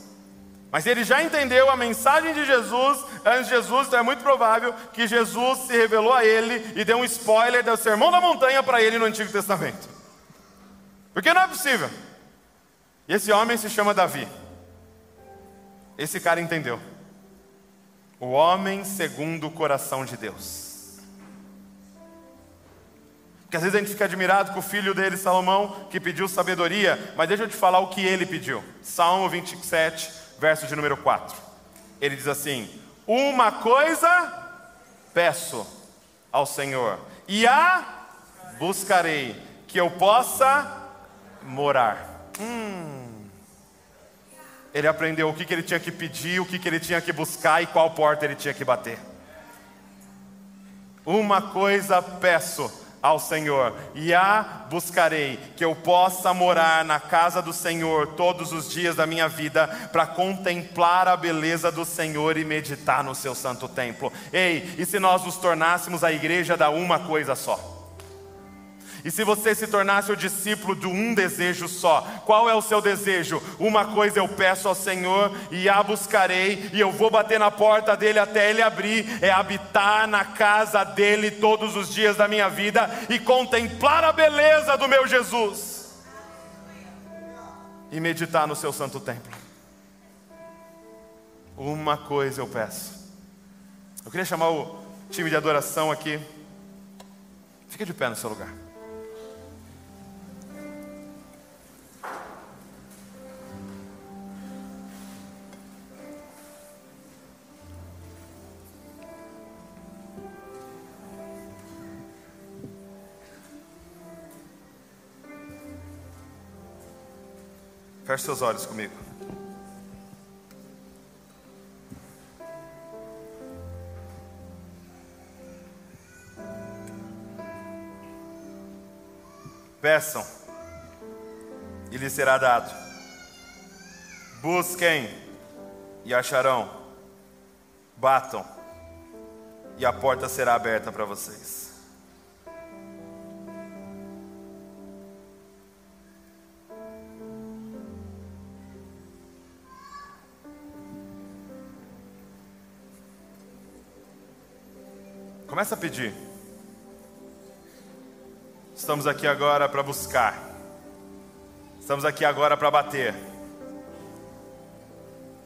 Mas ele já entendeu a mensagem de Jesus antes de Jesus, então é muito provável que Jesus se revelou a ele e deu um spoiler do Sermão da Montanha para ele no Antigo Testamento. Porque não é possível. E esse homem se chama Davi. Esse cara entendeu. O homem segundo o coração de Deus. Porque às vezes a gente fica admirado com o filho dele, Salomão, que pediu sabedoria, mas deixa eu te falar o que ele pediu. Salmo 27, verso de número 4. Ele diz assim: Uma coisa peço ao Senhor, e a buscarei, que eu possa morar. Hum. Ele aprendeu o que, que ele tinha que pedir, o que, que ele tinha que buscar e qual porta ele tinha que bater. Uma coisa peço ao Senhor, e a buscarei, que eu possa morar na casa do Senhor todos os dias da minha vida, para contemplar a beleza do Senhor e meditar no seu santo templo. Ei, e se nós nos tornássemos a igreja da uma coisa só? E se você se tornasse o discípulo de um desejo só, qual é o seu desejo? Uma coisa eu peço ao Senhor e a buscarei, e eu vou bater na porta dele até ele abrir, é habitar na casa dele todos os dias da minha vida e contemplar a beleza do meu Jesus. E meditar no seu santo templo. Uma coisa eu peço. Eu queria chamar o time de adoração aqui. Fica de pé no seu lugar. Feche seus olhos comigo. Peçam e lhes será dado. Busquem e acharão. Batam e a porta será aberta para vocês. Começa a pedir. Estamos aqui agora para buscar. Estamos aqui agora para bater.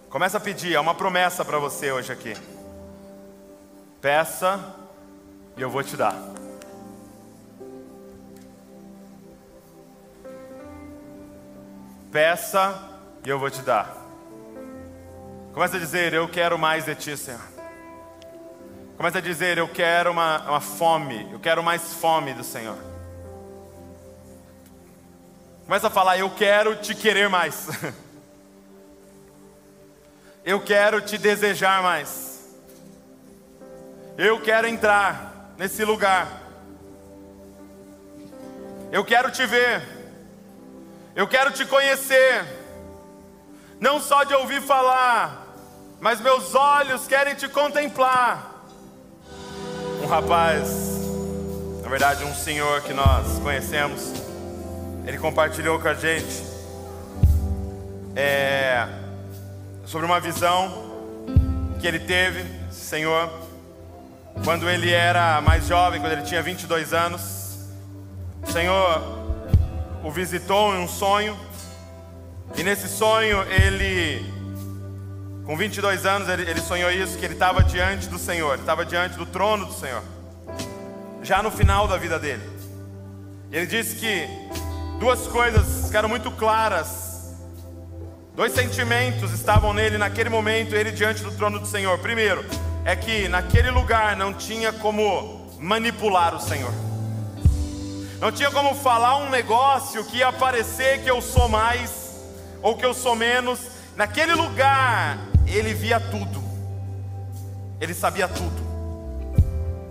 Começa a pedir, é uma promessa para você hoje aqui. Peça e eu vou te dar. Peça e eu vou te dar. Começa a dizer: Eu quero mais de ti, Senhor. Começa a dizer: Eu quero uma, uma fome, eu quero mais fome do Senhor. Começa a falar: Eu quero te querer mais. eu quero te desejar mais. Eu quero entrar nesse lugar. Eu quero te ver. Eu quero te conhecer. Não só de ouvir falar, mas meus olhos querem te contemplar um rapaz, na verdade um senhor que nós conhecemos, ele compartilhou com a gente é, sobre uma visão que ele teve, Senhor, quando ele era mais jovem, quando ele tinha 22 anos. O Senhor o visitou em um sonho, e nesse sonho ele, com 22 anos, ele, ele sonhou isso: que ele estava diante do Senhor, estava diante do trono do Senhor, já no final da vida dele. Ele disse que duas coisas ficaram muito claras, dois sentimentos estavam nele naquele momento, ele diante do trono do Senhor. Primeiro, é que naquele lugar não tinha como manipular o Senhor. Não tinha como falar um negócio que ia parecer que eu sou mais ou que eu sou menos. Naquele lugar, ele via tudo. Ele sabia tudo.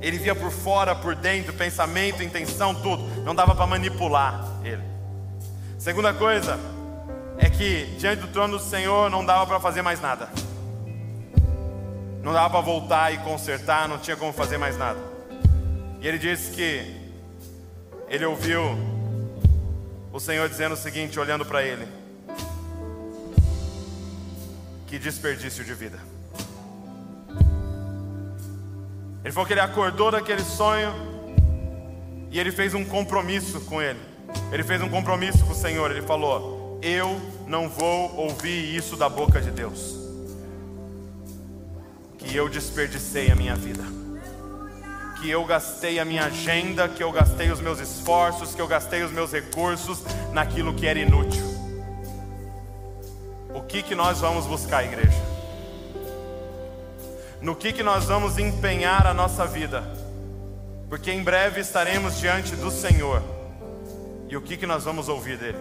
Ele via por fora, por dentro, pensamento, intenção, tudo. Não dava para manipular ele. Segunda coisa é que diante do trono do Senhor não dava para fazer mais nada. Não dava para voltar e consertar, não tinha como fazer mais nada. E ele disse que ele ouviu o Senhor dizendo o seguinte, olhando para ele: Que desperdício de vida. Ele falou que ele acordou daquele sonho e ele fez um compromisso com ele. Ele fez um compromisso com o Senhor. Ele falou: Eu não vou ouvir isso da boca de Deus que eu desperdicei a minha vida, que eu gastei a minha agenda, que eu gastei os meus esforços, que eu gastei os meus recursos naquilo que era inútil. O que que nós vamos buscar, igreja? No que que nós vamos empenhar a nossa vida? Porque em breve estaremos diante do Senhor. E o que que nós vamos ouvir dele?